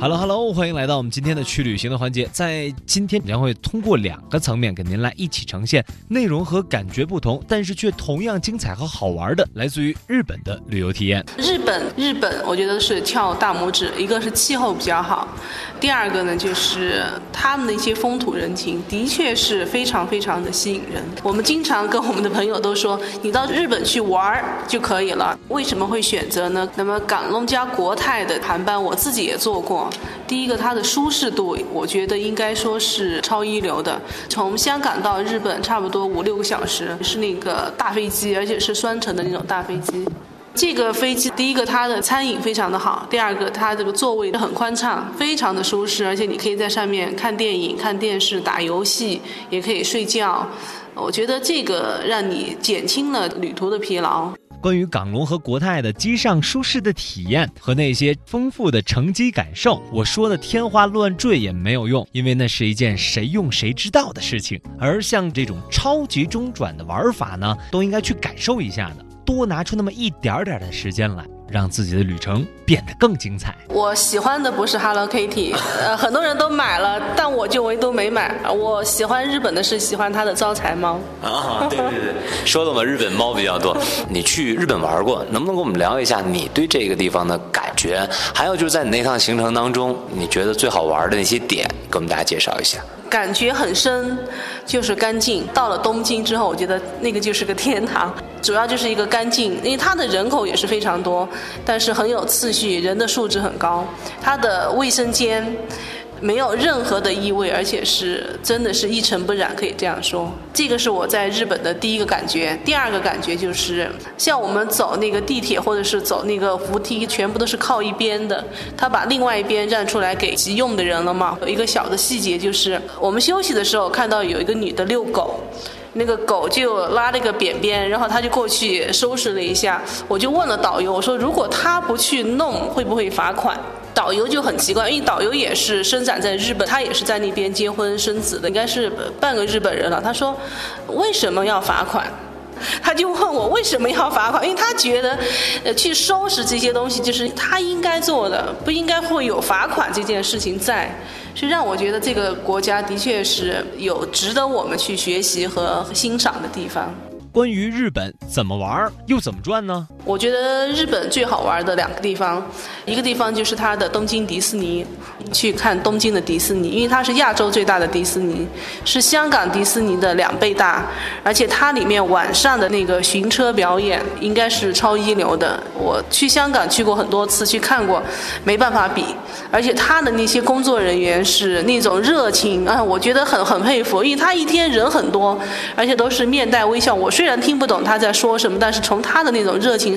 Hello Hello，欢迎来到我们今天的去旅行的环节。在今天将会通过两个层面给您来一起呈现内容和感觉不同，但是却同样精彩和好玩的，来自于日本的旅游体验。日本，日本，我觉得是跳大拇指。一个是气候比较好，第二个呢就是他们的一些风土人情，的确是非常非常的吸引人。我们经常跟我们的朋友都说，你到日本去玩儿就可以了。为什么会选择呢？那么港龙加国泰的航班，我自己也坐过。第一个，它的舒适度，我觉得应该说是超一流的。从香港到日本差不多五六个小时，是那个大飞机，而且是双层的那种大飞机。这个飞机，第一个它的餐饮非常的好，第二个它这个座位很宽敞，非常的舒适，而且你可以在上面看电影、看电视、打游戏，也可以睡觉。我觉得这个让你减轻了旅途的疲劳。关于港龙和国泰的机上舒适的体验和那些丰富的乘机感受，我说的天花乱坠也没有用，因为那是一件谁用谁知道的事情。而像这种超级中转的玩法呢，都应该去感受一下的，多拿出那么一点点的时间来。让自己的旅程变得更精彩。我喜欢的不是 Hello Kitty，呃，很多人都买了，但我就唯独没买。我喜欢日本的是喜欢它的招财猫。啊，对对对，说的嘛，日本猫比较多。你去日本玩过，能不能跟我们聊一下你对这个地方的感觉？还有就是在你那趟行程当中，你觉得最好玩的那些点，给我们大家介绍一下。感觉很深，就是干净。到了东京之后，我觉得那个就是个天堂。主要就是一个干净，因为它的人口也是非常多，但是很有次序，人的素质很高。它的卫生间。没有任何的异味，而且是真的是一尘不染，可以这样说。这个是我在日本的第一个感觉。第二个感觉就是，像我们走那个地铁或者是走那个扶梯，全部都是靠一边的，他把另外一边让出来给急用的人了嘛。有一个小的细节就是，我们休息的时候看到有一个女的遛狗，那个狗就拉了个扁扁，然后他就过去收拾了一下。我就问了导游，我说如果他不去弄，会不会罚款？导游就很奇怪，因为导游也是生长在日本，他也是在那边结婚生子的，应该是半个日本人了。他说：“为什么要罚款？”他就问我为什么要罚款，因为他觉得，呃，去收拾这些东西就是他应该做的，不应该会有罚款这件事情在，是让我觉得这个国家的确是有值得我们去学习和欣赏的地方。关于日本怎么玩又怎么赚呢？我觉得日本最好玩的两个地方，一个地方就是它的东京迪士尼，去看东京的迪士尼，因为它是亚洲最大的迪士尼，是香港迪士尼的两倍大，而且它里面晚上的那个巡车表演应该是超一流的。我去香港去过很多次，去看过，没办法比。而且他的那些工作人员是那种热情啊，我觉得很很佩服，因为他一天人很多，而且都是面带微笑。我虽然听不懂他在说什么，但是从他的那种热情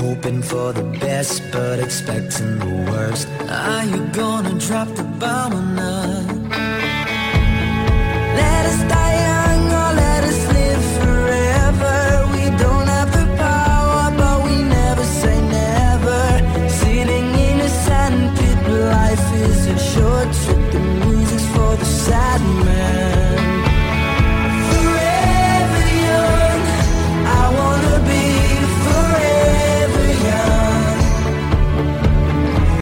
Hoping for the best, but expecting the worst. Are you gonna drop the bomb or not? Let us die.